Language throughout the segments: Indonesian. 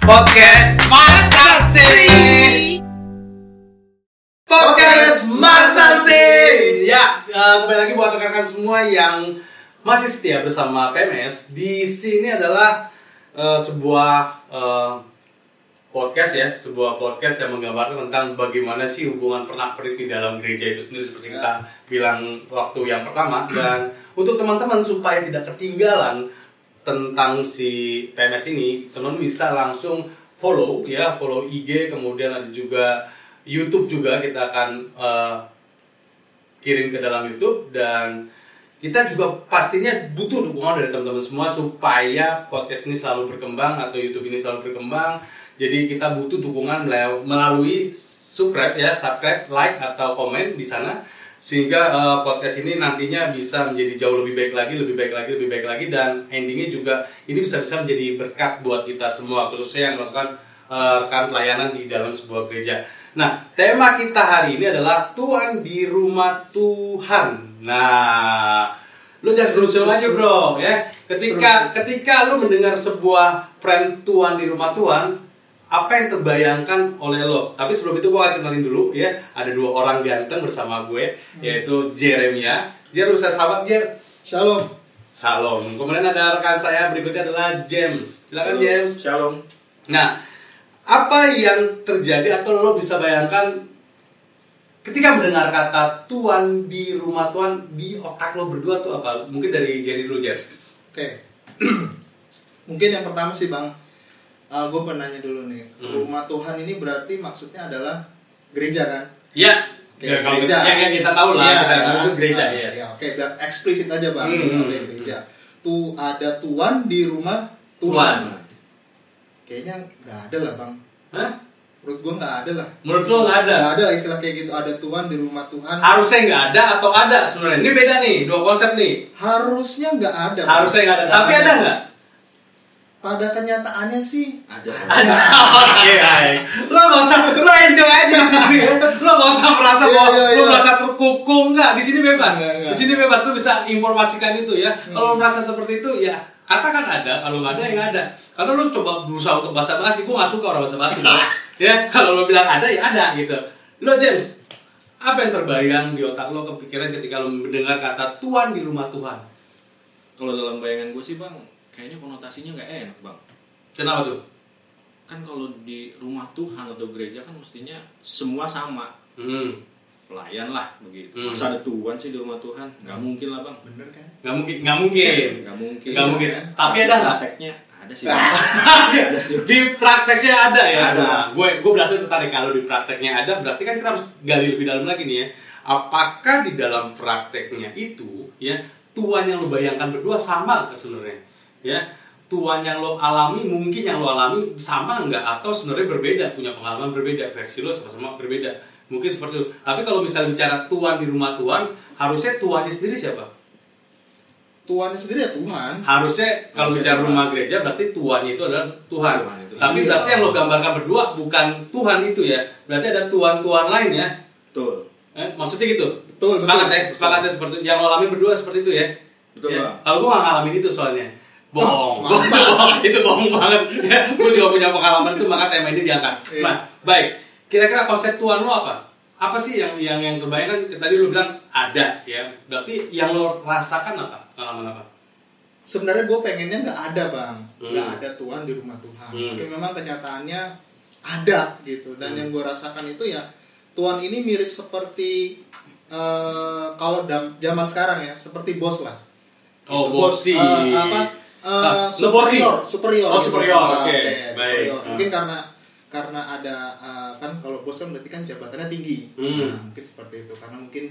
Podcast Masa Sih Podcast Masa Sih Ya, eh, kembali lagi buat rekan-rekan semua yang masih setia bersama PMS Di sini adalah eh, sebuah eh, podcast ya Sebuah podcast yang menggambarkan tentang bagaimana sih hubungan pernak-pernik di dalam gereja itu sendiri Seperti kita bilang waktu yang pertama. Dan untuk teman-teman supaya tidak ketinggalan tentang si PMS ini, teman bisa langsung follow ya, follow IG, kemudian ada juga YouTube juga kita akan eh, kirim ke dalam YouTube dan kita juga pastinya butuh dukungan dari teman-teman semua supaya podcast ini selalu berkembang atau YouTube ini selalu berkembang. Jadi kita butuh dukungan melalui subscribe ya, subscribe, like atau komen di sana sehingga eh, podcast ini nantinya bisa menjadi jauh lebih baik lagi, lebih baik lagi, lebih baik lagi dan endingnya juga ini bisa-bisa menjadi berkat buat kita semua khususnya yang melakukan eh, rekan pelayanan di dalam sebuah gereja. Nah, tema kita hari ini adalah Tuhan di rumah Tuhan. Nah, lu jangan seru-seru aja bro ya. Ketika ketika lu mendengar sebuah frame Tuhan di rumah Tuhan, apa yang terbayangkan oleh lo? Tapi sebelum itu gue akan kenalin dulu ya. Ada dua orang ganteng bersama gue, yaitu Jeremia. Jer bisa sahabat Jer. Shalom. Salam. Kemudian ada rekan saya berikutnya adalah James. Silakan James. Shalom. Nah, apa yang terjadi atau lo bisa bayangkan ketika mendengar kata Tuhan di rumah Tuhan di otak lo berdua tuh apa? Mungkin dari Jerry dulu Jer. Oke. Mungkin yang pertama sih bang, gue pengen nanya dulu nih. Hmm. Rumah Tuhan ini berarti maksudnya adalah gereja kan? Ya. Oke, Ya, kalau gereja. yang, yang kita tahu lah, Iya, kita tahu ya. itu gereja Nah, ya. ya, Oke, biar eksplisit aja bang. Hmm, hmm, gereja. Tuh ada Tuhan di rumah Tuhan. Tuhan. Kayaknya nggak ada lah bang. Hah? Menurut gue nggak ada lah. Menurut lo nggak ada? Nggak ada lah istilah kayak gitu. Ada Tuhan di rumah Tuhan. Harusnya nggak ada atau ada sebenarnya. Ini beda nih, dua konsep nih. Harusnya nggak ada. Harusnya nggak ada. Tapi ada nggak? Pada kenyataannya sih Ada. Ada. Lo nggak usah, lo enjoy aja di sini. ya. Lo nggak usah merasa Iya, bahwa iya, lo iya. merasa terkukung nggak. Di sini bebas. Di sini bebas. Lo bisa informasikan itu ya. Hmm. Kalau lo merasa seperti itu ya katakan ada. Kalau nggak ada ya nggak ada. Kalau lo coba berusaha untuk bahasa basi, gue nggak suka orang bahasa basi. ya, kalau lo bilang ada ya ada gitu. Lo James, apa yang terbayang di otak lo kepikiran ketika lo mendengar kata Tuhan di rumah Tuhan? Kalau dalam bayangan gue sih bang, kayaknya konotasinya nggak enak bang. Kenapa tuh? Kan kalau di rumah Tuhan atau gereja kan mestinya semua sama. Hmm, Pelayan lah begitu. Hmm. Masa ada Tuhan sih di rumah Tuhan? Nggak mungkin lah bang. bener kan? nggak mungkin, nggak mungkin. Nggak mungkin. Nggak mungkin. Tapi ada nggak? Prakteknya ada sih. Ada sih. di prakteknya ada ya Ada. Nah, gue gue berarti tertarik kalau di prakteknya ada berarti kan kita harus gali lebih dalam lagi nih ya apakah di dalam prakteknya itu ya Tuhan yang lo bayangkan berdua sama nggak sebenarnya ya Tuhan yang lo alami mungkin yang lo alami sama nggak atau sebenarnya berbeda punya pengalaman berbeda versi lo sama-sama berbeda mungkin seperti itu tapi kalau misalnya bicara Tuhan di rumah Tuhan harusnya Tuhannya sendiri siapa Tuhannya sendiri ya Tuhan. harusnya kalau Harusnya bicara Tuhan. rumah gereja berarti tuannya itu adalah Tuhan. Tuhan itu. Tapi Iya. berarti yang lo gambarkan berdua bukan Tuhan itu ya. Berarti ada tuan-tuan lain ya. Betul. Eh, maksudnya gitu. Betul, Sepakat betul. ya, sepakat ya seperti yang lo alami berdua seperti itu ya. Betul, Ya. Kalau gua gak ngalamin itu soalnya. Bohong. Oh, masa? Bohong. itu bohong banget. Ya, gua juga punya pengalaman itu maka tema ini diangkat. Iya. Nah, baik. Kira-kira konsep Tuhan lo apa? Apa sih yang yang yang terbayangkan tadi lo bilang ada ya. Berarti yang lo rasakan apa? Pengalaman apa? Sebenarnya gue pengennya nggak ada bang, Hmm. nggak ada Tuhan di rumah Tuhan. Hmm. Tapi memang kenyataannya ada gitu. Dan Hmm. yang gue rasakan itu ya Tuhan ini mirip seperti eh, kalau zaman sekarang ya, seperti bos lah. Oh, Gitu, bosi. eh, apa? Eh, Ah, superior, superior. Oh, superior, oke. oke, Baik. superior. Ah. Mungkin karena karena ada eh, kan kalau bos kan berarti kan jabatannya tinggi. Hmm. Nah, mungkin seperti itu karena mungkin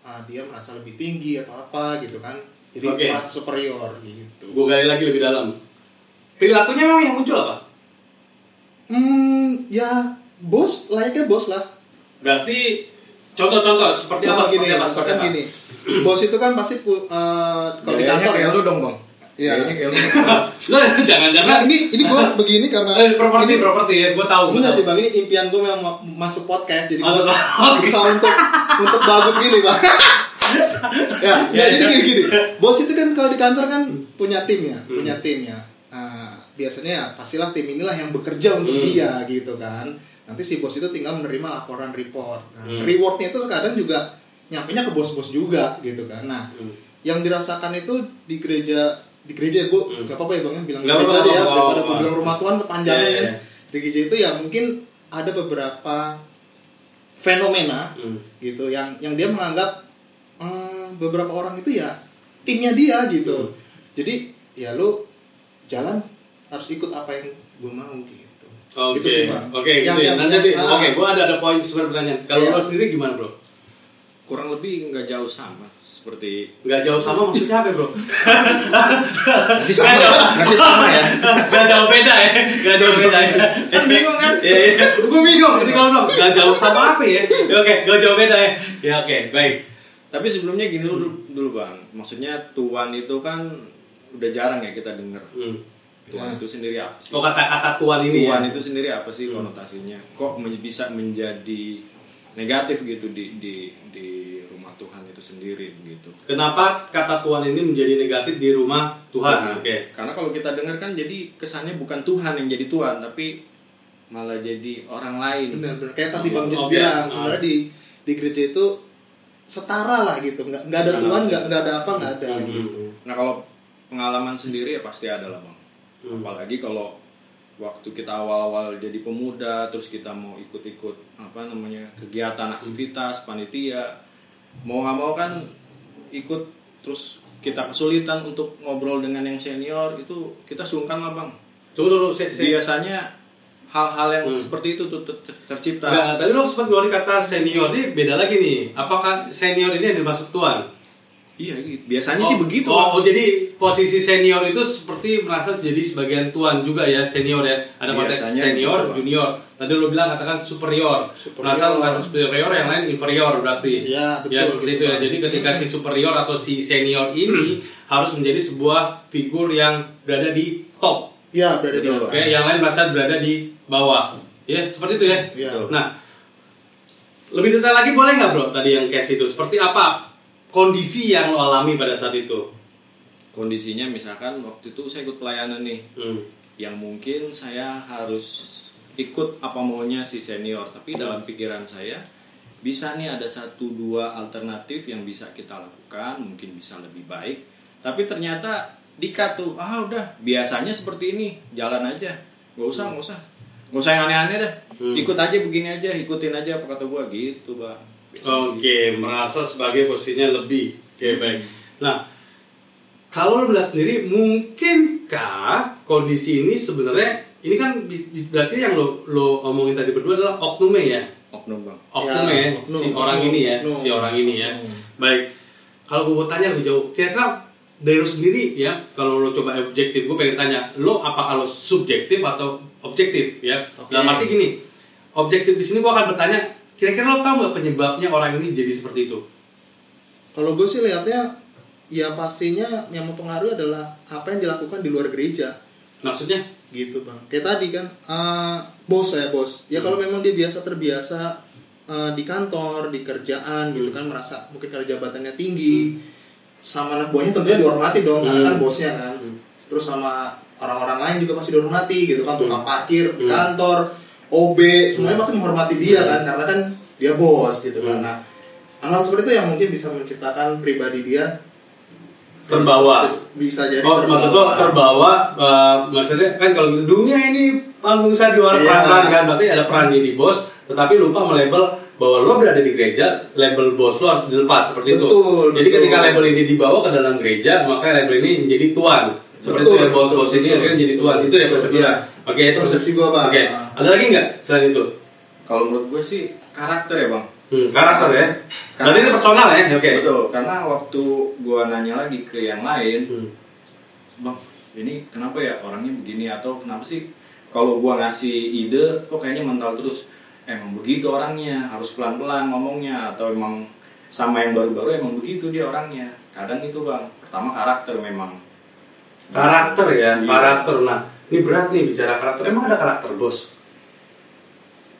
eh, dia merasa lebih tinggi atau apa gitu kan. Jadi Oke. merasa superior gitu. Gue gali lagi lebih dalam. Perilakunya memang yang muncul apa? Hmm, ya bos layaknya bos lah. Berarti contoh-contoh seperti apa? Contoh Seperti gini, apa? Seperti apa? gini. Bos itu kan pasti eh, kalau di kantor ya. dong bang. Iya. Kayaknya kayak jangan-jangan. Nah, ini ini gue begini karena Eh, properti, ini, properti ya. Gue tahu. ini gua nggak tahu. sih bang ini impian gue memang ma- masuk podcast jadi Masuk podcast. berusaha untuk untuk bagus gini bang. ya, Ya, ya, jadi ya. gini gini. Bos itu kan kalau di kantor kan punya tim ya, Hmm. punya tim ya. Nah, Nah, biasanya ya pastilah tim inilah yang bekerja untuk Hmm. dia gitu kan. Nanti si bos itu tinggal menerima laporan report. Nah, Hmm. rewardnya itu kadang juga nyampenya ke bos-bos juga gitu kan. Nah, Hmm. yang dirasakan itu di gereja di gereja gue Hmm. nggak apa-apa ya bang ya bilang gereja deh ya daripada gue bilang rumah Tuhan kepanjangan iya, kan iya. di gereja itu ya mungkin ada beberapa fenomena Hmm. gitu yang yang dia menganggap "Hmm, beberapa orang itu ya timnya dia gitu Hmm. jadi ya lu jalan harus ikut apa yang gue mau gitu Oke, Itu sih, Bang. oke gitu Yang- ya. Nanti, ah. oke, gua ada ada poin sebenarnya pertanyaan. Kalau Iya. lo sendiri gimana bro? kurang lebih nggak jauh sama seperti Nggak jauh sama maksudnya apa bro? nanti sama ya nanti sama ya Nggak jauh beda ya? Nggak jauh beda ya? kan bingung kan Iya, iya. Gue bingung. Ini kalau bilang nggak jauh sama apa ya? Ya, Oke, nggak jauh beda ya? Ya oke, baik. tapi sebelumnya gini dulu dulu bang maksudnya tuan itu kan udah jarang ya kita dengar Hmm. tuan Ya. itu sendiri apa sih Oh kata-kata tuan ini tuan ya? itu sendiri apa sih Hmm. konotasinya kok men- bisa menjadi negatif gitu di di di Tuhan itu sendiri gitu Kenapa kata tuan ini menjadi negatif di rumah Tuhan? Nah, Oke. Karena kalau kita dengar kan jadi kesannya bukan Tuhan yang jadi Tuhan, tapi malah jadi orang lain. benar-benar kayak tadi bang Oke. bilang Ah. sebenarnya di di gereja itu setara lah gitu nggak nggak ada tuan ada. nggak nggak ada apa nggak ada Hmm. gitu Nah kalau pengalaman sendiri ya pasti ada lah bang. Hmm. Apalagi kalau waktu kita awal-awal jadi pemuda, terus kita mau ikut-ikut apa namanya kegiatan aktivitas panitia, mau nggak mau kan ikut terus kita kesulitan untuk ngobrol dengan yang senior itu kita sungkan lah bang. Tunggu dulu, saya, saya, Biasanya hal-hal yang Hmm. seperti itu tuh ter- ter- tercipta. Enggak, tadi lo sempat ngeluarin kata senior ini beda lagi nih. Apakah senior ini yang dimaksud tuan? Iya, gitu. biasanya sih begitu. Oh, oh, jadi posisi senior itu seperti merasa jadi sebagian tuan juga ya senior ya. Ada konteks senior, gitu, Pak. junior. Tadi lo bilang katakan superior. Superior. Merasa merasa superior yang lain inferior berarti. Iya, betul, Ya seperti gitu, itu ya. Jadi ketika si superior atau si senior ini harus menjadi sebuah figur yang berada di top. ya berada di Betul, atas Oke, yang lain merasa berada di bawah. Ya, seperti itu ya. Iya. Nah, lebih detail lagi boleh nggak bro tadi yang case itu? Seperti apa kondisi yang lo alami pada saat itu? Kondisinya misalkan waktu itu saya ikut pelayanan nih, Hmm. yang mungkin saya harus ikut apa maunya si senior, tapi dalam pikiran saya bisa nih ada satu dua alternatif yang bisa kita lakukan, mungkin bisa lebih baik. Tapi ternyata dikat tuh, ah udah biasanya seperti ini, jalan aja, nggak usah nggak usah, nggak usah yang aneh-aneh dah, Hmm. ikut aja begini aja, ikutin aja apa kata gua gitu, bang. Oke, merasa sebagai posisinya lebih. Oke, baik. Nah, kalau lo melihat sendiri, mungkinkah kondisi ini sebenarnya ini kan berarti yang lo lo omongin tadi berdua adalah oknumnya ya? oknum bang. Oknum Ya, ya, oknum, si orang oknum, ini ya, oknum. si orang ini ya. Oknum. Baik. Kalau gue mau tanya lebih jauh, kira-kira dari lo sendiri ya, kalau lo coba objektif, gue pengen tanya, lo apa kalau subjektif atau objektif ya? Oke. Dalam arti gini, objektif di sini gue akan bertanya, kira-kira lo tahu nggak penyebabnya orang ini jadi seperti itu? kalau gue sih lihatnya ya pastinya yang mempengaruhi adalah apa yang dilakukan di luar gereja Maksudnya? Gitu bang. Kayak tadi kan eh, bos ya bos. Ya kalau memang dia biasa terbiasa eh, di kantor di kerjaan gitu kan merasa mungkin karena jabatannya tinggi sama anak buahnya tentunya dihormati dong karena kan Hmm. bosnya kan. Terus sama orang-orang lain juga pasti dihormati gitu kan tukang Hmm. parkir Hmm. kantor OB semuanya pasti menghormati dia kan karena kan dia bos gitu kan. Hmm. nah hal-hal seperti itu yang mungkin bisa menciptakan pribadi dia Terbawa. bisa jadi Oh, maksud lo terbawa, eh, maksudnya kan kalau dunia ini panggung sandiwara Iya. peran kan, berarti ada peran jadi bos, tetapi lupa melabel bahwa lo berada di gereja, label bos lo harus dilepas seperti itu. Betul, Jadi betul. ketika label ini dibawa ke dalam gereja, maka label ini menjadi tuan. Seperti Betul, itu ya bos-bos betul, ini betul. akhirnya jadi tuan. Itu ya Betul, persepsi. iya. Oke, Itu persepsi gua, Bang. Oke, Ah. ada lagi nggak selain itu? Kalau menurut gue sih karakter ya bang. Hmm, karakter ya. Karena- Berarti ini personal ya, oke. Betul, karena waktu gua nanya lagi ke yang lain, Hmm. bang, ini kenapa ya orangnya begini atau kenapa sih kalau gua ngasih ide kok kayaknya mental terus emang begitu orangnya harus pelan-pelan ngomongnya atau emang sama yang baru-baru emang begitu dia orangnya kadang itu bang pertama karakter memang Karakter ya, Iya. karakter. Nah, ini berat nih bicara karakter. Emang ada karakter bos?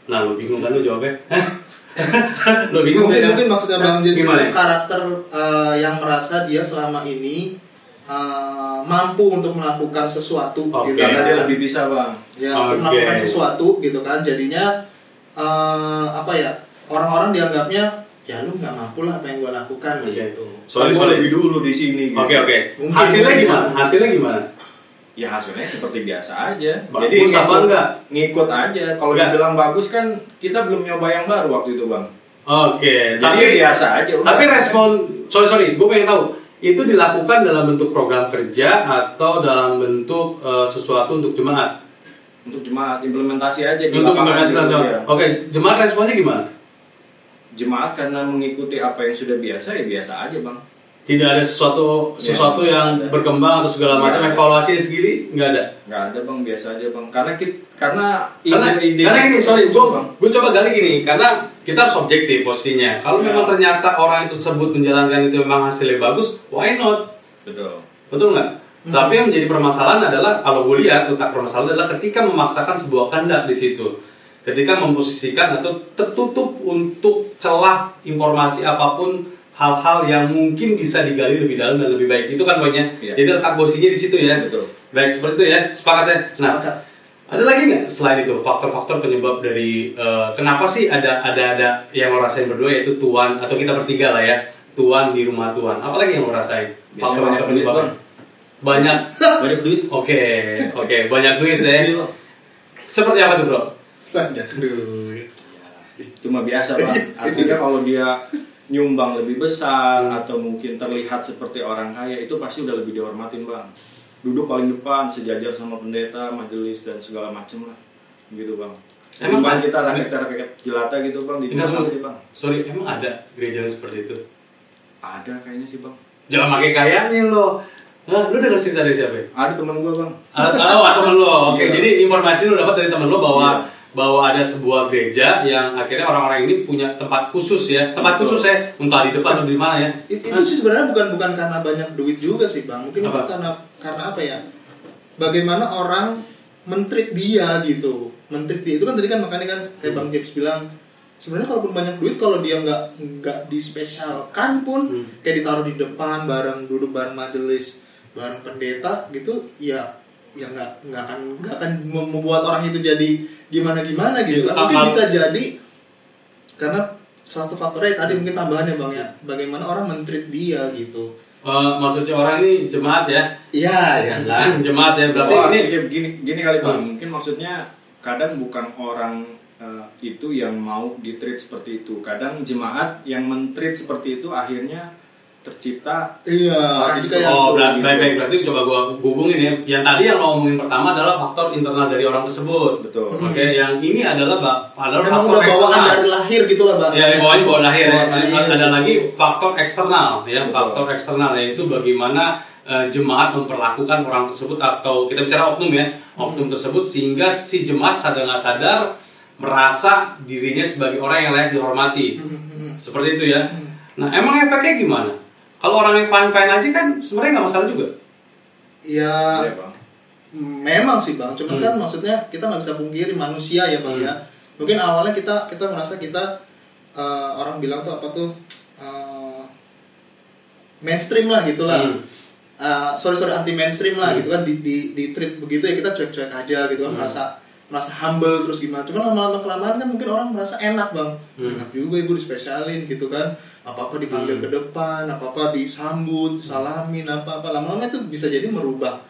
Nah, lu bingung kan lu jawabnya? lu bingung mungkin kan? mungkin maksudnya bang Jens itu Gimana? karakter eh, yang merasa dia selama ini uh, mampu untuk melakukan sesuatu Oke. gitu kan dia lebih bisa bang. ya untuk Oke. melakukan sesuatu gitu kan jadinya uh, apa ya orang-orang dianggapnya ya lu nggak mampu lah apa yang gue lakukan Oke. gitu Gua sorry. lebih dulu di sini. gitu. Oke oke. Mungkin, Hasilnya gimana? Hasilnya gimana? Ya hasilnya seperti biasa aja. Bagus Jadi apa ngikut, enggak? ngikut aja. Kalau dibilang bagus kan kita belum nyoba yang baru waktu itu bang. Oke. Jadi Tapi biasa aja. udah. Tapi respon, sorry sorry, gue pengen tahu itu dilakukan dalam bentuk program kerja atau dalam bentuk eh, sesuatu untuk jemaat? untuk jemaat implementasi aja Untuk implementasi gitu, dalam- ya. Oke, jemaat responnya gimana? Jemaat karena mengikuti apa yang sudah biasa ya biasa aja bang. Tidak ada sesuatu Ya, sesuatu nggak yang ada. berkembang atau segala macam ada. evaluasi sendiri nggak ada. Nggak ada bang biasa aja bang. Karena kita, karena Karena, ide- karena gini, sorry, gue gue coba gali gini, karena kita harus objektif posisinya. Kalau Ya. memang ternyata orang itu tersebut menjalankan itu memang hasilnya bagus, why not? Betul. Betul nggak? Hmm. Tapi yang menjadi permasalahan adalah kalau gue lihat letak permasalahan adalah ketika memaksakan sebuah kehendak di situ, ketika memposisikan atau tertutup untuk celah informasi apa pun hal-hal yang mungkin bisa digali lebih dalam dan lebih baik itu kan poinnya. Iya. Jadi letak posisinya di situ ya. Betul. Baik seperti itu ya, sepakat ya. Nah, Sepakat. ada lagi nggak selain itu faktor-faktor penyebab dari eh, kenapa sih ada ada ada yang lo rasain berdua yaitu tuan atau kita bertiga lah ya tuan di rumah tuan. Apalagi yang lo rasain? Faktor-faktor penyebabnya. Banyak Banyak duit. Oke, oke, banyak duit ya. Iya. Seperti apa tuh, Bro? banyak duit Itu mah biasa bang. Artinya kalau dia nyumbang lebih besar atau mungkin terlihat seperti orang kaya itu pasti udah lebih dihormatin bang. Duduk paling depan sejajar sama pendeta, majelis dan segala macem lah, gitu bang. Emang ada? kita rakyat rakyat jelata gitu bang, Enggak, Bang. dihormati bang. Sorry, emang ada gereja seperti itu? Ada kayaknya sih bang. Jangan pakai kayaknya lo. Nah, lu dengar cerita dari siapa ya? Ada teman gua bang. Ah, oh, temen lo. Oke, Iya. jadi informasi lu dapat dari temen lo bahwa Iya. Bahwa ada sebuah gereja yang akhirnya orang-orang ini punya tempat khusus ya, tempat Betul. khusus ya, entah di depan atau di mana ya. Itu sih sebenarnya bukan bukan karena banyak duit juga sih bang mungkin itu Apa? karena karena apa ya bagaimana orang mentreat dia gitu mentreat dia itu kan tadi kan makanya kan kayak bang James bilang sebenarnya kalaupun banyak duit kalau dia nggak nggak dispesialkan pun Hmm. kayak ditaruh di depan bareng duduk bareng majelis bareng pendeta gitu ya ya nggak nggak akan nggak akan mem- membuat orang itu jadi gimana gimana gitu kan mungkin bisa jadi karena satu faktornya tadi mungkin tambahannya bang ya bagaimana orang mentreat dia gitu Eh, maksudnya orang ini jemaat ya. iya ya lah jemaat ya, berarti Oh, ini gini, gini, gini kali bang. Hmm. Mungkin maksudnya kadang bukan orang eh, itu yang mau ditreat seperti itu. Kadang jemaat yang mentreat seperti itu akhirnya tercipta iya Orang kayak Oh, gitu. berarti baik, baik. Berarti coba gua hubungin ya. Yang tadi yang lo omongin pertama adalah faktor internal dari orang tersebut. betul. Oke, yang ini adalah ba- adalah emang faktor udah bawaan eksternal. dari lahir gitu lah bahasanya Ya, bawaan bawaan lahir. ya. Lahir. Ada lagi faktor eksternal ya, Betul. faktor eksternal yaitu bagaimana eh, jemaat memperlakukan orang tersebut atau kita bicara oknum ya, oknum tersebut sehingga si jemaat sadar nggak sadar merasa dirinya sebagai orang yang layak dihormati. Hmm, Seperti itu ya. Nah, emang efeknya gimana? Kalau orang yang fine-fine aja kan sebenarnya nggak masalah juga. ya Iya, bang. memang sih bang cuman Hmm. kan maksudnya kita nggak bisa pungkiri manusia ya bang Hmm. ya mungkin awalnya kita kita merasa kita eh, orang bilang tuh apa tuh eh, mainstream lah gitulah Hmm. Eh, sorry sorry anti mainstream lah gitu kan di, di, di treat begitu ya kita cuek-cuek aja gitu kan Hmm. merasa merasa humble terus gimana cuman lama-lama kelamaan kan mungkin orang merasa enak bang Hmm. enak juga ya gue dispesialin gitu kan apa apa dipanggil Hmm. ke depan apa apa disambut salamin apa apa lama-lama itu bisa jadi merubah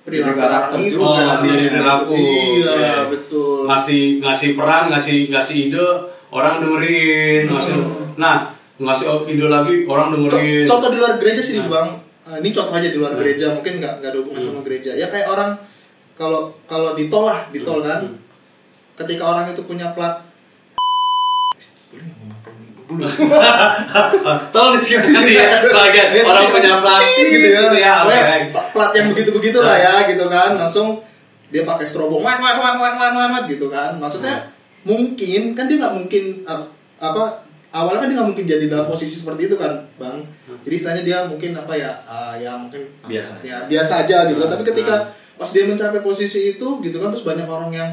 perilaku orang itu juga Oh, perilaku. iya Oke. betul ngasih ngasih peran ngasih ngasih ide orang dengerin ngasih nah ngasih ide lagi orang dengerin contoh di luar gereja sih Nah. bang Eh, ini contoh aja di luar Nah. gereja mungkin nggak nggak ada hubungan Hmm. sama gereja ya kayak orang kalau kalau di tol lah di tol kan. Hmm. ketika orang itu punya plat plat dulu? tolong di skip nanti ya. Bagian Gitu orang ya. punya plastik gitu ya, gitu ya pla- plat yang begitu begitu lah ya gitu kan. Langsung dia pakai strobong wan wan wan wan wan wan wan, gitu kan. Maksudnya mungkin kan dia nggak mungkin apa awalnya kan dia nggak mungkin jadi dalam posisi seperti itu kan bang. Jadi istilahnya dia mungkin apa ya uh, ya mungkin Biasa. ya biasa aja gitu. Kan Hmm. tapi ketika Hmm. Pas dia mencapai posisi itu gitu kan terus banyak orang yang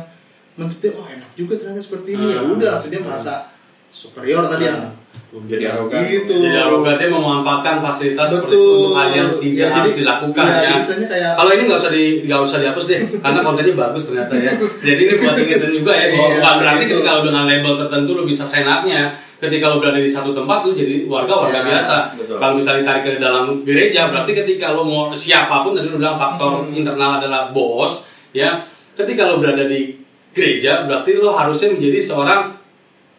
mencerita oh enak juga ternyata seperti ini ya Hmm. udah langsung dia merasa superior tadi yang Jadi arogan. gitu Jadi arogan dia memanfaatkan fasilitas seperti Betul. itu untuk hal yang tidak Ya, harus jadi- dilakukan iya, ya. misalnya kayak- Kalau ini nggak usah di nggak usah dihapus deh, karena kontennya bagus ternyata ya. Jadi ini buat ingetin juga ya, bahwa Iya, bukan berarti gitu. ketika lo dengan label tertentu lo bisa senatnya. Ketika lo berada di satu tempat lo jadi warga warga Ya, biasa. betul. Kalau misalnya ditarik ke dalam gereja, berarti ketika lo mau siapa pun tadi lo bilang faktor Hmm. internal adalah bos, ya. Ketika lo berada di gereja, berarti lo harusnya menjadi seorang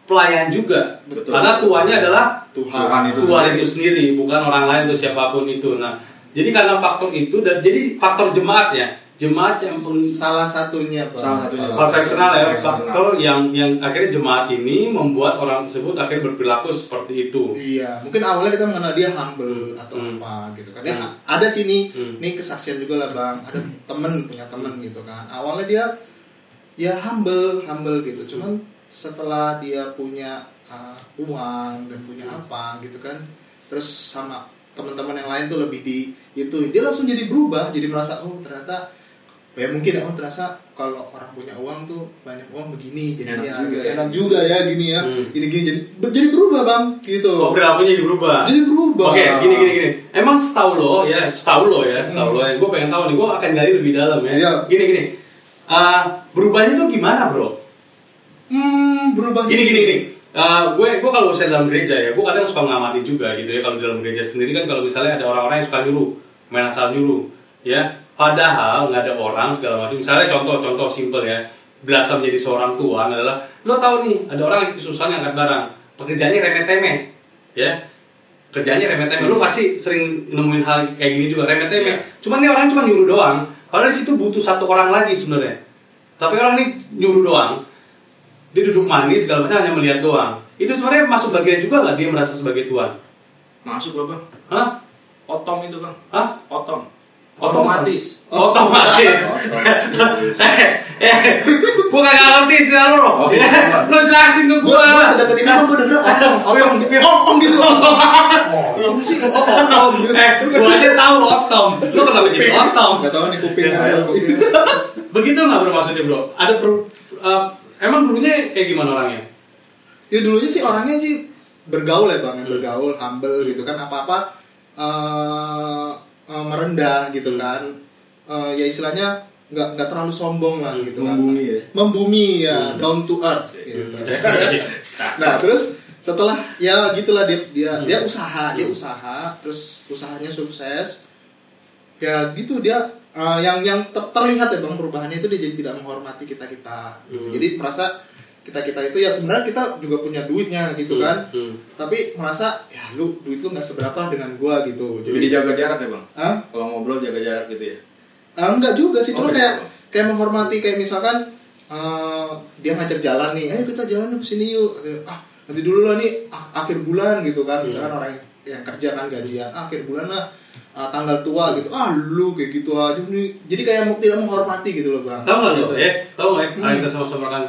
pelayan juga. Betul. Karena tuanya adalah Tuhan, Tuhan itu Tuhan itu sendiri, bukan orang lain atau siapa pun itu. Nah, jadi karena faktor itu dan jadi faktor jemaat ya, jemaat yang peng- salah satunya. Salah eksternal ya, faktor yang yang akhirnya jemaat ini membuat orang tersebut akhirnya berperilaku seperti itu. Iya, mungkin awalnya kita mengenal dia humble atau Hmm. apa gitu kan. Ya Hmm. ada sini, Hmm. nih kesaksian juga lah bang. Ada temen punya temen gitu kan. Awalnya dia ya humble, humble gitu. Cuman setelah dia punya uh, uang dan punya apa gitu kan, terus sama teman-teman yang lain tuh lebih di itu, dia langsung jadi berubah, jadi merasa oh ternyata ya mungkin ya oh terasa kalau orang punya uang tuh banyak uang begini jadinya Enak juga gitu. ya. enak juga ya gini ya Hmm. gini gini jadi jadi berubah bang gitu Oh, perilakunya jadi berubah. jadi berubah Oke, gini gini gini. Emang setahu lo ya, setahu lo ya, setahu lo ya. Gue pengen tahu nih, gue akan gali lebih dalam ya. Iya. Gini gini. Uh, berubahnya tuh gimana bro? Hmm berubah gini gini gini. Uh, gue gue kalau saya dalam gereja ya gue kadang suka ngamati juga gitu ya. Kalau di dalam gereja sendiri kan kalau misalnya ada orang-orang yang suka nyuruh main asal nyuruh ya. Padahal nggak ada orang segala macam. Misalnya contoh contoh simple ya. Berasa menjadi seorang tuan adalah lo tahu nih ada orang yang kesusahan angkat barang. Pekerjaannya remeh temeh ya. Kerjanya remeh temeh lu pasti sering nemuin hal kayak gini juga remeh temeh cuman nih orang cuma nyuruh doang. Padahal di situ butuh satu orang lagi sebenarnya. Tapi orang nih nyuruh doang dia duduk manis segala macam hanya melihat doang. Itu sebenarnya masuk bagian juga nggak? Dia merasa sebagai tuan? Masuk loh bang. hah? Otom itu bang. hah? Otom. Otom Otomatis. otomatis. Eh eh gua kagak ngerti istilah lo Oh, lo jelasin ke gue gua gue sedapet ini gue denger otong otong om om gitu. Otong. Otong sih oh otong gitu. Eh gua aja tahu otom lo kenapa jadi otom nggak tahu nih kuping. Ya, ada ya. begitu nggak bro maksudnya bro? Ada per, eh, emang dulunya kayak gimana orangnya? Ya dulunya sih orangnya sih bergaul ya bang ya. Bergaul humble gitu kan apa apa merendah gitu kan. Eh, ya istilahnya nggak nggak terlalu sombong lah gitu kan. Membumi ya. membumi ya down to earth gitu. nah terus setelah ya gitulah dia dia dia usaha dia usaha terus usahanya sukses. Ya gitu dia eh, yang yang ter- terlihat ya bang perubahannya itu dia jadi tidak menghormati kita kita Hmm. gitu. jadi merasa kita kita itu ya sebenarnya kita juga punya duitnya gitu kan Hmm. tapi merasa ya lu duit lu nggak seberapa dengan gua gitu Jadi jadi jaga jarak ya bang. Hah? Kalau ngobrol jaga jarak gitu ya. Ah, enggak juga sih, Oh, cuma gitu. kayak kayak menghormati kayak misalkan eh, dia ngajak jalan nih, ayo kita jalan yuk ke sini yuk. Ah nanti dulu lah nih ak- akhir bulan gitu kan, misalkan orang yang, yang kerja kan gajian, ah, akhir bulan lah ah, tanggal tua gitu, ah lu kayak gitu aja nih. Jadi kayak mau tidak menghormati gitu loh bang. Tahu nggak? Gitu. Ya, tahu nggak? ya? Hmm. Kita sama-sama rekan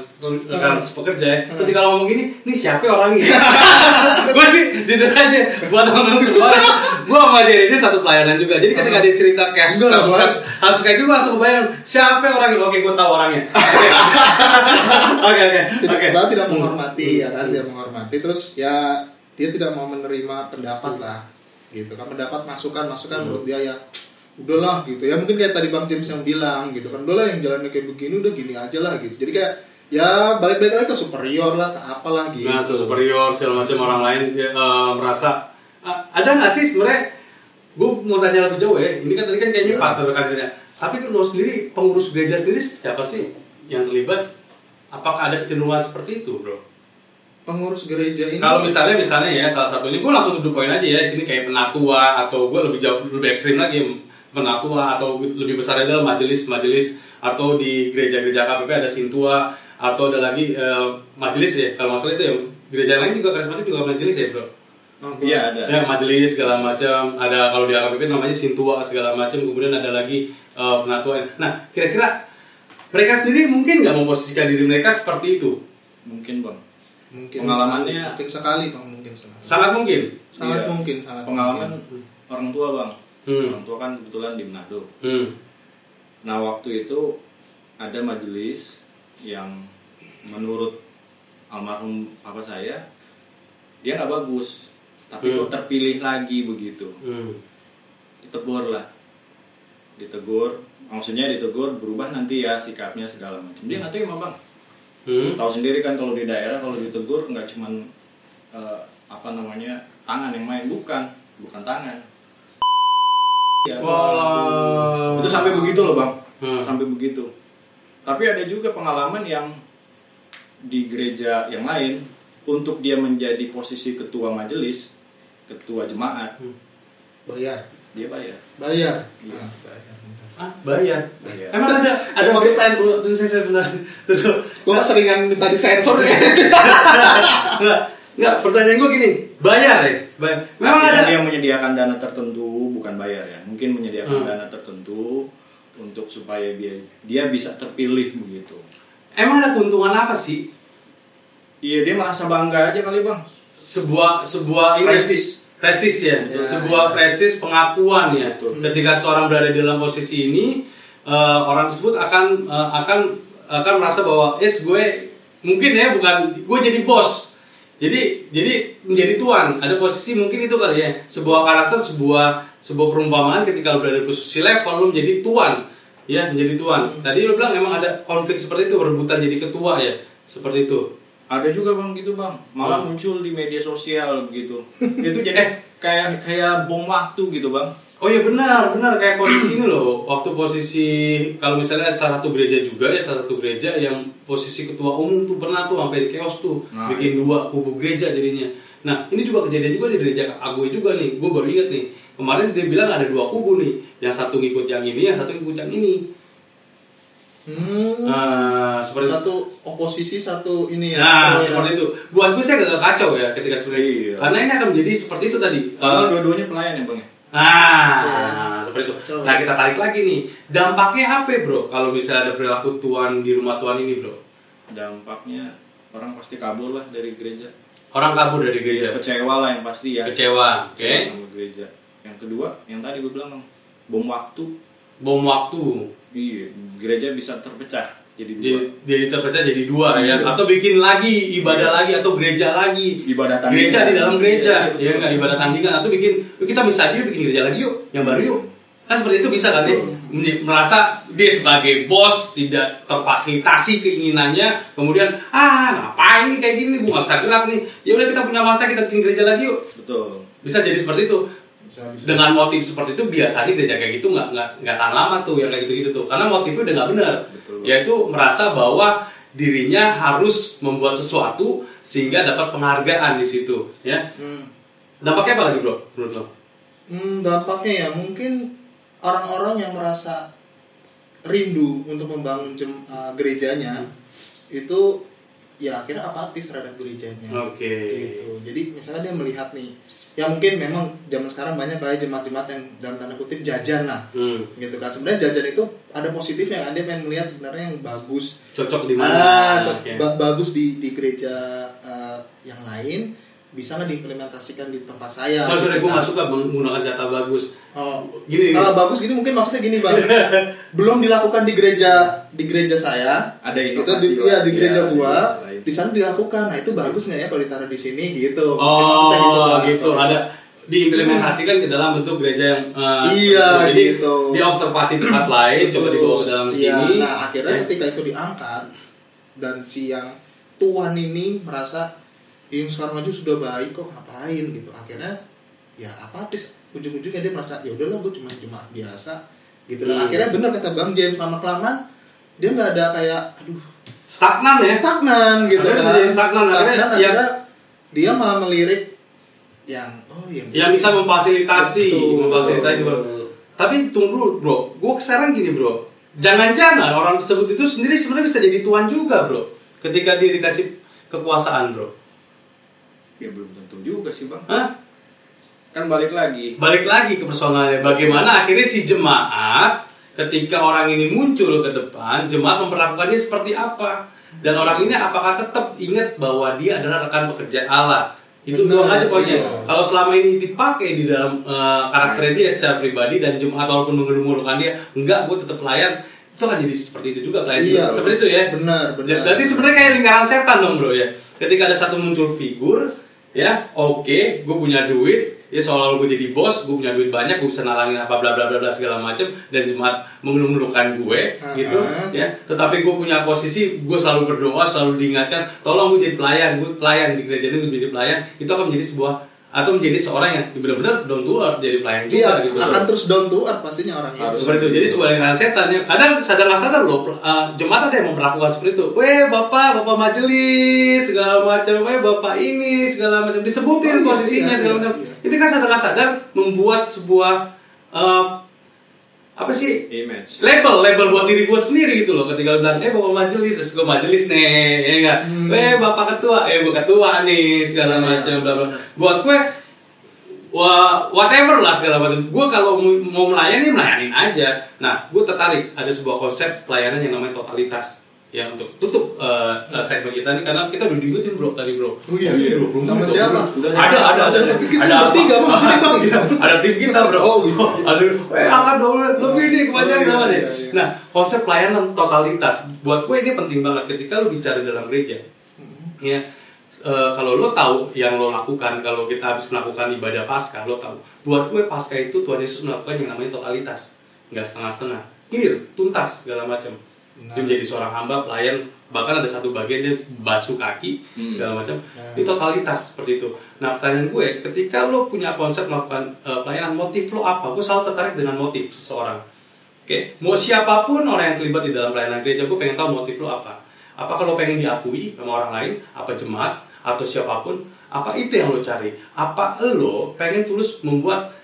rekan Hmm. sepekerja ya. Hmm. Ketika ngomong gini, nih siapa orangnya? gue sih jujur aja buat teman-teman semua. Gue sama dia ini satu pelayanan juga. Jadi ketika dia cerita cash, kasus, kasus, kasus kayak gitu langsung kebayang siapa orangnya. Oke, gue tahu orangnya. Oke, oke, oke. tidak menghormati ya kan tidak menghormati terus ya dia tidak mau menerima pendapat lah gitu kan mendapat masukan masukan menurut dia ya udahlah gitu. Ya mungkin kayak tadi bang James yang bilang gitu kan udahlah yang jalannya kayak begini udah gini aja lah gitu. Jadi kayak ya balik-balik lagi ke superior lah ke apalah gitu. Nah, superior segala macam orang lain dia, eh, merasa Ah, ada nggak sih sebenarnya? Gue mau tanya lebih jauh ya ini kan tadi kan kayaknya Ya. partner kerja tapi kan lo sendiri pengurus gereja sendiri siapa sih yang terlibat? Apakah ada kecenderungan seperti itu bro pengurus gereja ini kalau misalnya misalnya ya salah satunya gue langsung tuduh poin aja ya sini kayak penatua atau gue lebih jauh lebih ekstrim lagi penatua atau lebih besar adalah majelis-majelis atau di gereja-gereja KPP ada sintua atau ada lagi eh, majelis ya kalau masalah itu ya gereja lain juga karismatik juga majelis ya bro Oh, Iya ada. ya majelis segala macam ada kalau di AKPP namanya sintua segala macam kemudian ada lagi eh, penatua nah kira-kira mereka sendiri mungkin nggak memposisikan diri mereka seperti itu Mungkin bang. Mungkin pengalamannya- sekali, mungkin sekali bang mungkin sekali sangat mungkin sangat Iya. mungkin sangat Pengalaman mungkin. orang tua bang. Hmm. Orang tua kan kebetulan di Manado. hmm. Nah waktu itu ada majelis yang menurut almarhum papa saya dia nggak bagus tapi Hmm. kok terpilih lagi begitu Hmm. ditegur lah ditegur maksudnya ditegur berubah nanti ya sikapnya segala macam dia nggak terima bang Hmm. tahu sendiri kan kalau di daerah kalau ditegur nggak cuman eh, apa namanya tangan yang main. Bukan. Bukan tangan. Ya, Wah. itu sampai begitu loh bang. Hmm. sampai begitu. Tapi ada juga pengalaman yang di gereja yang lain untuk dia menjadi posisi ketua majelis ketua jemaat. Bayar. Dia bayar. Bayar. Iya. Nah, bayar Ah, bayar. Bayar. Emang ada ada maksud pen. Tunggu saya saya benar. Tuh. gue seringan minta disensor ya Enggak, enggak, pertanyaan gue gini, bayar ya? Bayar. Memang ada dia menyediakan dana tertentu bukan bayar ya mungkin menyediakan Hmm. dana tertentu untuk supaya dia dia bisa terpilih begitu Emang ada keuntungan apa sih? iya dia merasa bangga aja kali bang Sebuah sebuah ini Prestis. Prestis ya, Ya, sebuah ya. prestis pengakuan ya. Betul. Ketika seorang berada di dalam posisi ini, eh, orang tersebut akan eh, akan akan merasa bahwa es gue mungkin ya bukan gue jadi bos. Jadi jadi menjadi tuan. Ada posisi mungkin itu kali ya. Sebuah karakter, sebuah sebuah perumpamaan ketika lo berada di posisi level lo menjadi tuan. Ya, menjadi tuan. Tadi lo bilang emang ada konflik seperti itu, rebutan jadi ketua ya. Seperti itu. Ada juga bang gitu bang malah Hmm. muncul di media sosial begitu itu jadi kayak kayak bom waktu gitu bang Oh iya benar, benar kayak posisi ini loh. Waktu posisi kalau misalnya salah satu gereja juga ya salah satu gereja yang posisi ketua umum tuh pernah tuh sampai di chaos tuh Nah, bikin dua kubu gereja jadinya. Nah ini juga kejadian juga di gereja Agoy juga nih. Gue baru inget nih kemarin dia bilang ada dua kubu nih. Yang satu ngikut yang ini, yang satu ngikut yang ini. Hmm. Nah seperti itu. satu oposisi satu ini ya Nah Oh, ya. seperti itu. Buat gue saya agak kacau ya ketika seperti itu. Iya. Karena ini akan menjadi seperti itu tadi. Eh, dua-duanya pelayan ya bang ya Nah, Iya. seperti itu. Coba. Nah, kita tarik lagi nih. Dampaknya apa, Bro? Kalau misalnya ada perilaku tuan di rumah tuan ini, Bro? dampaknya orang pasti kabur lah dari gereja Orang kabur dari gereja. kecewa lah yang pasti ya Kecewa, oke. Kecewa sama gereja yang kedua yang tadi gue bilang bang bom waktu Bom waktu. Iya gereja bisa terpecah jadi dua Jadi, jadi terpecah jadi dua ya. Iya. Atau bikin lagi ibadah lagi atau gereja lagi. Ibadah tandingan. Gereja di dalam gereja. Iya, Ya enggak ibadah tandingan atau bikin kita bisa aja bikin gereja lagi yuk, yang baru yuk. Kan seperti itu bisa kan ya? Merasa dia sebagai bos tidak terfasilitasi keinginannya, kemudian ah ngapain nih kayak gini, gue nggak bisa gerak nih. Ya udah kita punya masa kita bikin gereja lagi yuk. betul Bisa jadi seperti itu. Bisa bisa Dengan motif seperti itu biasanya gereja kayak gitu nggak nggak nggak tahan lama tuh yang kayak gitu gitu tuh, karena motifnya udah nggak benar. Betul. Yaitu merasa bahwa dirinya harus membuat sesuatu sehingga dapat penghargaan di situ, ya. Hmm. Dampaknya apa lagi bro, menurut lo? Hmm, dampaknya ya mungkin orang-orang yang merasa rindu untuk membangun jem- uh, gerejanya itu ya akhirnya apatis terhadap gerejanya. Oke. Gitu. Jadi misalnya dia melihat nih, ya mungkin memang zaman sekarang banyak kayak jemaat-jemaat yang dalam tanda kutip jajan lah, Hmm. gitu kan. Sebenarnya jajan itu ada positifnya kan dia pengen melihat sebenarnya yang bagus Cocok di mana? Ah, cok- Ya. ba- bagus di di gereja uh, yang lain bisa nggak diimplementasikan di tempat saya. Sorry, sorry, gitu gue nggak suka menggunakan kata bagus. Oh, Gini, kalau bagus gini mungkin maksudnya gini bang, belum dilakukan di gereja di gereja saya, ada itu inovasi di, ya, di Iya, gereja gua, selain- di sana dilakukan. Nah itu bagus nggak ya kalau ditaruh di sini gitu? Oh, maksudnya Bang. gitu. Sorry, Ada diimplementasikan ke dalam bentuk gereja yang eh, Iya, jadi gitu. diobservasi tempat lain, coba dibawa ke dalam Iya, sini. Nah akhirnya Ya. ketika itu diangkat dan si yang tuan ini merasa yang sekarang aja sudah baik kok ngapain gitu. Akhirnya ya apatis. Ujung-ujungnya dia merasa ya udahlah gue cuma jemaat biasa gitu. Dan Hmm. akhirnya bener kata Bang James lama kelamaan dia nggak ada kayak aduh stagnan ya. stagnan gitu Akhirnya bisa kan. jadi stagnan, akhirnya ya- akhirnya dia malah melirik yang oh yang yang bisa memfasilitasi, Betul. memfasilitasi bro. Tapi tunggu dulu, bro. Gue sekarang gini, bro. Jangan-jangan orang tersebut itu sendiri sebenarnya bisa jadi tuan juga, bro. Ketika dia dikasih kekuasaan, bro. ya belum tentu juga sih bang Hah? kan balik lagi Balik lagi ke personalnya. Bagaimana akhirnya si jemaat ketika orang ini muncul ke depan, jemaat memperlakukannya seperti apa? Dan orang ini apakah tetap ingat bahwa dia adalah rekan pekerja Allah? Itu Benar, doang aja pokoknya. iya. Kalau selama ini dipakai di dalam eh, karakter dia secara pribadi dan jemaat walaupun mengemurukan dia, enggak, gue tetap pelayan. Itu akan jadi seperti itu juga pelayan. Iya, seperti itu ya. benar benar Ya, Berarti sebenarnya kayak lingkaran setan dong bro ya. Ketika ada satu muncul figur ya oke gue punya duit ya soal gue jadi bos gue punya duit banyak gue bisa nalangin apa bla bla bla bla segala macem dan jemaat mengeluh-ngeluhkan gue Uh-huh. gitu ya. Tetapi gue punya posisi gue selalu berdoa selalu diingatkan tolong gue jadi pelayan gue pelayan di gereja ini gue jadi pelayan. Itu akan menjadi sebuah atau menjadi seorang yang benar-benar down to earth jadi pelayan juga Iya, gitu. akan terus down to earth pastinya orang itu. seperti itu. Jadi sebuah lingkaran setan ya kadang sadar nggak sadar loh uh, jemaat ada yang memperlakukan seperti itu. Weh bapak bapak majelis segala macam weh bapak ini segala macam disebutin Oh, iya, posisinya iya, segala iya, macam iya. Ini kan sadar nggak sadar membuat sebuah uh, apa sih? Image. Label label buat diri gue sendiri gitu loh. Ketika bilang eh bapak majelis terus gue majelis nih ya enggak? Eh bapak ketua eh gue ketua nih segala Hmm. Iya, macam bla bla. Buat gue wah whatever lah segala macam. Gue kalau mau- mau melayani melayanin aja. Nah gue tertarik. Ada sebuah konsep pelayanan yang namanya totalitas ya untuk tutup uh, uh, segmen kita nih karena kita udah diingetin bro tadi bro Oh iya, Iya, bro, bro. sama Bro, siapa? bro. ada ada ada Sama kita ada bertiga, Bang, sini, Bang. ada tim kita bro Oh, iya. ada eh angkat dong lebih nih kebanyakan Oh, iya, iya, iya. nah konsep pelayanan totalitas buat gue ini penting banget ketika lu bicara dalam gereja Hmm. ya eh, kalau lo tahu yang lo lakukan kalau kita habis melakukan ibadah pasca lo tahu buat gue pasca itu Tuhan Yesus melakukan yang namanya totalitas nggak setengah-setengah clear tuntas segala macam Nah. dia menjadi seorang hamba pelayan bahkan ada satu bagian dia basuh kaki segala macam. Nah. itu totalitas seperti itu. Nah pertanyaan gue ketika lo punya konsep melakukan eh, pelayanan motif lo apa? Gue selalu tertarik dengan motif seseorang. Oke, mau siapa pun orang yang terlibat di dalam pelayanan gereja, gue pengen tahu motif lo apa. Apa kalau pengen diakui sama orang lain, apa jemaat, atau siapa pun, apa itu yang lo cari? Apa lo pengen tulus membuat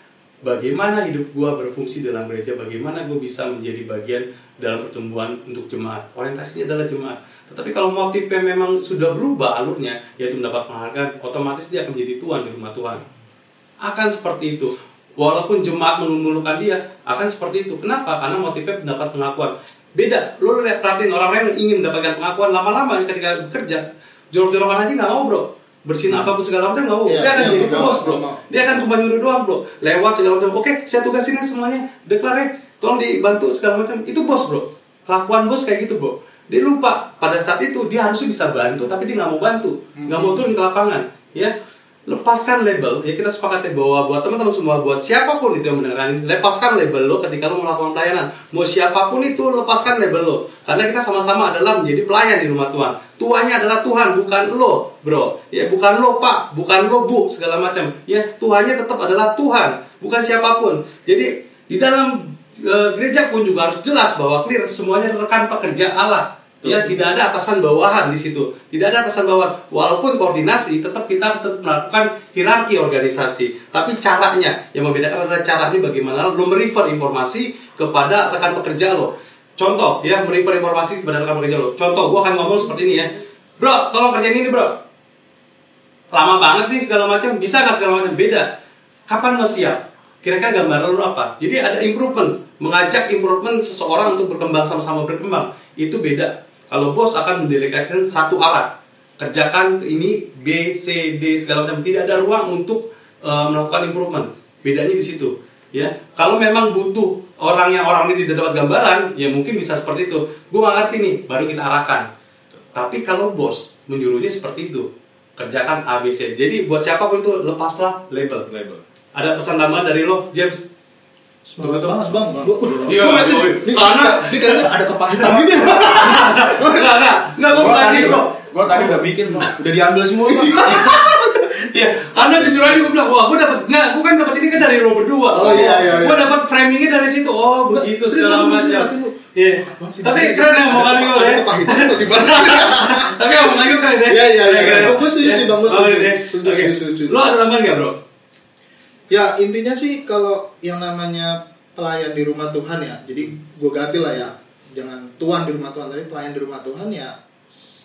bagaimana hidup gue berfungsi dalam gereja, bagaimana gue bisa menjadi bagian dalam pertumbuhan untuk jemaat. Orientasinya adalah jemaat. Tetapi kalau motifnya memang sudah berubah alurnya, yaitu mendapat penghargaan, otomatis dia akan menjadi tuan di rumah Tuhan. Akan seperti itu. Walaupun jemaat mengeluhkan dia akan seperti itu. Kenapa? Karena motifnya mendapat pengakuan. Beda. Lo lihat perhatiin orang-orang yang ingin mendapatkan pengakuan lama-lama ketika bekerja jorok-jorokan aja nggak mau bro. Bersihin apa pun segala macam nggak mau. Iya, dia akan iya, jadi bos bro. dia akan cuma nyuruh doang bro. Lewat segala macam. Oke saya tugasin semuanya. Deklar ya tolong dibantu segala macam. Itu bos bro. Kelakuan bos kayak gitu bro. Dia lupa. Pada saat itu dia harusnya bisa bantu tapi dia nggak mau bantu. Nggak mau turun ke lapangan ya. Lepaskan label ya. Kita sepakat ya bahwa buat teman-teman semua buat siapa pun itu yang mendengarkan lepaskan label lo ketika lo melakukan pelayanan. Mau siapa pun itu lepaskan label lo. Karena kita sama-sama adalah menjadi pelayan di rumah Tuhan. Tuannya adalah Tuhan bukan lo bro. Ya bukan lo pak. Bukan lo bu segala macam. Ya Tuhannya tetap adalah Tuhan bukan siapa pun. Jadi di dalam gereja pun juga harus jelas bahwa clear semuanya rekan pekerja Allah Ya, tidak ada atasan bawahan di situ. Tidak ada atasan bawahan. Walaupun koordinasi, tetap kita tetap melakukan hierarki organisasi. Tapi caranya yang membedakan adalah caranya bagaimana lo merefer informasi kepada rekan pekerja lo. Contoh, ya merefer informasi kepada rekan pekerja lo. Contoh, gua akan ngomong seperti ini ya. Bro, tolong kerjain ini bro. Lama banget nih segala macam. Bisa nggak segala macam? Beda. Kapan lo siap? Kira-kira gambaran lo apa? Jadi ada improvement, mengajak improvement seseorang untuk berkembang sama-sama berkembang. Itu beda. Kalau bos akan mendelegasikan satu arah, kerjakan ke ini B, C, D segala macam. Tidak ada ruang untuk eh, melakukan improvement. Bedanya di situ. Ya, kalau memang butuh orang yang orang ini tidak dapat gambaran, ya mungkin bisa seperti itu. Gue gak ngerti nih, baru kita arahkan. Tapi kalau bos menyuruhnya seperti itu, kerjakan A, B, C. Jadi buat siapa pun itu lepaslah label. label Ada pesan tambahan dari lo, James? Semangat banget bang. Iya, iya. ini Karena- ini kayaknya ada kepahitan gitu ya. Enggak, enggak, enggak gue tadi, gitu. gua tadi udah bikin udah diambil semua. Iya, karena jujur aja gue bilang, wah gue dapat nggak, gue kan dapat ini kan dari lo berdua. Oh, iya, iya, iya. Gue dapat framingnya dari situ. Oh begitu segala macam. Iya. Tapi keren ya omongan gue Ada ya. kepahitan atau gimana? Tapi omongan gue keren deh. Iya, iya, iya. Keren. Gua setuju sih, Bang, gua Oh, setuju. iya. Setuju. Lo ada tambahan nggak bro? Ya intinya sih kalau yang namanya pelayan di rumah Tuhan ya, jadi gue ganti lah ya, jangan tuan di rumah Tuhan, tapi pelayan di rumah Tuhan ya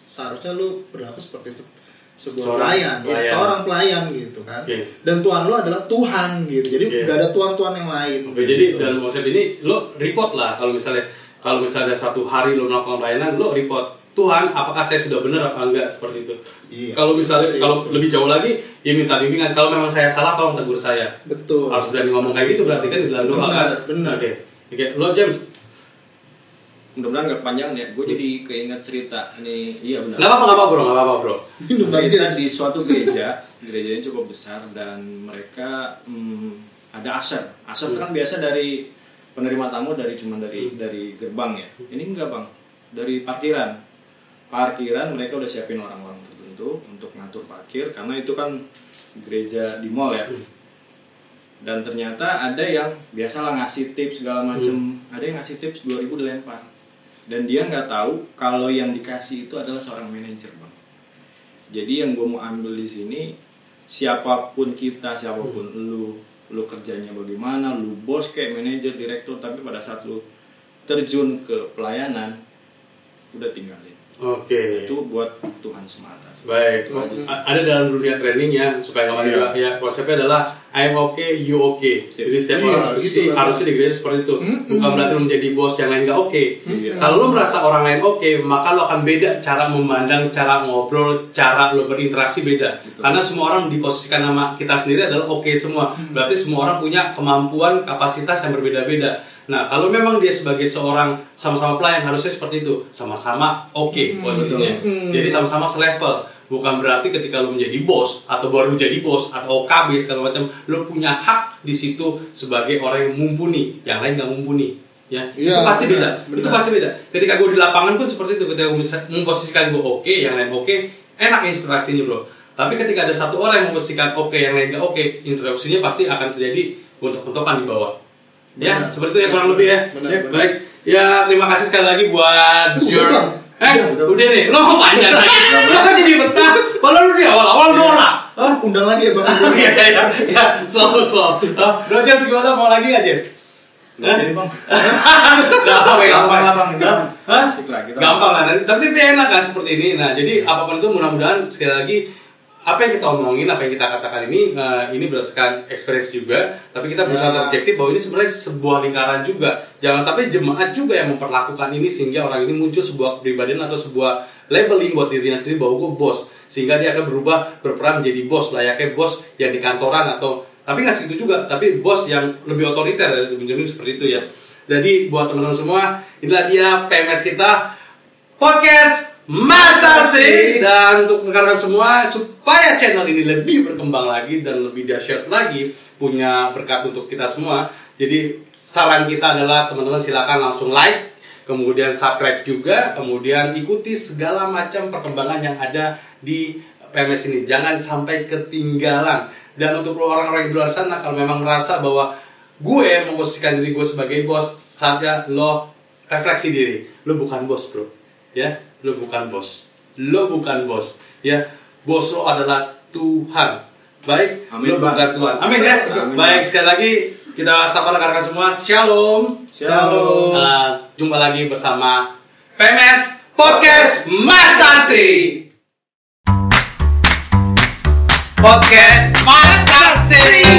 seharusnya lu berlaku seperti se- sebuah Seorang pelayan, ya pelayan. seorang pelayan gitu kan. Oke. Dan Tuhan lu adalah Tuhan gitu, jadi Oke. gak ada tuan-tuan yang lain. Oke, jadi gitu. dalam konsep ini lo report lah kalau misalnya kalau misalnya satu hari lo melakukan pelayanan lo report Tuhan apakah saya sudah benar apa enggak seperti itu. Iya, kalau misalnya kalau itu. lebih jauh lagi ya minta bimbingan kalau memang saya salah tolong tegur saya. betul. Harus berani ngomong kayak gitu berarti kan di dalam doa Benar, kan. benar. Oke. Oke, lo James. mudah-mudahan nggak panjang ya gue jadi keinget cerita nih iya benar Nggak apa-apa, nggak bro, nggak apa-apa bro. Banjir. di suatu gereja gerejanya cukup besar dan mereka hmm, ada asar asar itu kan biasa dari penerima tamu dari cuma dari dari gerbang ya ini enggak bang dari parkiran parkiran mereka udah siapin orang-orang tertentu untuk ngatur parkir karena itu kan gereja di mall ya. Dan ternyata ada yang biasalah ngasih tips segala macem. Ada yang ngasih tips 2000 dilempar. Dan dia nggak tahu kalau yang dikasih itu adalah seorang manajer bang. Jadi yang gue mau ambil di sini siapa pun kita siapa pun lu lu kerjanya bagaimana lu bos kayak manajer direktur tapi pada saat lu terjun ke pelayanan udah tinggalin Oke. itu buat Tuhan semata sih. Baik, A- ada dalam dunia training ya supaya kamu Iya. juga ya konsepnya adalah I'm okay, you okay. Sip. Jadi setiap Iya, orang gitu harusnya, kan. harusnya di gereja seperti itu. Mm-mm. Bukan berarti lo menjadi bos yang lain gak oke. Iya. Kalau lo merasa orang lain oke, maka lo akan beda cara memandang, cara ngobrol, cara lo berinteraksi beda. Betul. Karena semua orang diposisikan nama kita sendiri adalah oke semua. Berarti semua orang punya kemampuan, kapasitas yang berbeda-beda. Nah, kalau memang dia sebagai seorang sama-sama pelayan harusnya seperti itu, sama-sama oke posisinya. betul. Jadi sama-sama selevel. Bukan berarti ketika lu menjadi bos atau baru jadi bos atau OKB segala macam, lu punya hak di situ sebagai orang yang mumpuni, yang lain nggak mumpuni. Ya, itu Iya, pasti benar, beda. Itu benar. pasti beda. Ketika gue di lapangan pun seperti itu. Ketika gue bisa memposisikan gue oke, yang lain oke, enak instruksinya bro. Tapi ketika ada satu orang yang memposisikan oke, yang lain nggak oke, instruksinya pasti akan terjadi untuk-untukan di bawah. Ya, Benar. seperti itu ya kurang lebih ya. Benar, benar. Baik. Ya, terima kasih sekali lagi buat Bang. Eh, Udah. udah, nih. Lo mau panjang lagi. Lo kasih di betah. Kalau lu di awal-awal nolak. Hah? Undang lagi ya bang. Iya, iya, iya. Ya, slow, slow. Roger, gimana? Mau lagi? Nggak jadi bang Gampang, ya, Gampang lah, Bang. Asik lah, Gampang lah. Tapi tapi enak kan seperti ini. Nah, jadi apa pun itu mudah-mudahan sekali lagi apa yang kita omongin, apa yang kita katakan ini, eh, ini berdasarkan experience juga. Tapi kita berusaha Ya. objektif bahwa ini sebenarnya sebuah lingkaran juga. Jangan sampai jemaat juga yang memperlakukan ini sehingga orang ini muncul sebuah kepribadian atau sebuah labeling buat dirinya sendiri bahwa gue bos. Sehingga dia akan berubah berperan menjadi bos, layaknya bos yang di kantoran atau tapi nggak segitu juga, tapi bos yang lebih otoriter dari Benjamin seperti itu ya. Jadi buat teman-teman semua, inilah dia PMS kita podcast masa sih dan untuk rekan-rekan semua supaya channel ini lebih berkembang lagi dan lebih dahsyat lagi punya berkat untuk kita semua. Jadi saran kita adalah teman-teman silakan langsung like, kemudian subscribe juga, kemudian ikuti segala macam perkembangan yang ada di PMS ini. Jangan sampai ketinggalan. Dan untuk orang-orang di luar sana kalau memang merasa bahwa gue memposisikan diri gue sebagai bos, saatnya lo refleksi diri. Lo bukan bos, bro. Ya, lo bukan bos. Lo bukan bos. Ya, bos lo adalah Tuhan. Baik, Amin, lo Bang. bukan Tuhan. Amin ya. Amin, Baik, Bang. sekali lagi kita sapa rekan-rekan semua. Shalom. Shalom. Uh, jumpa lagi bersama PMS Podcast Masasi. Podcast Masasi.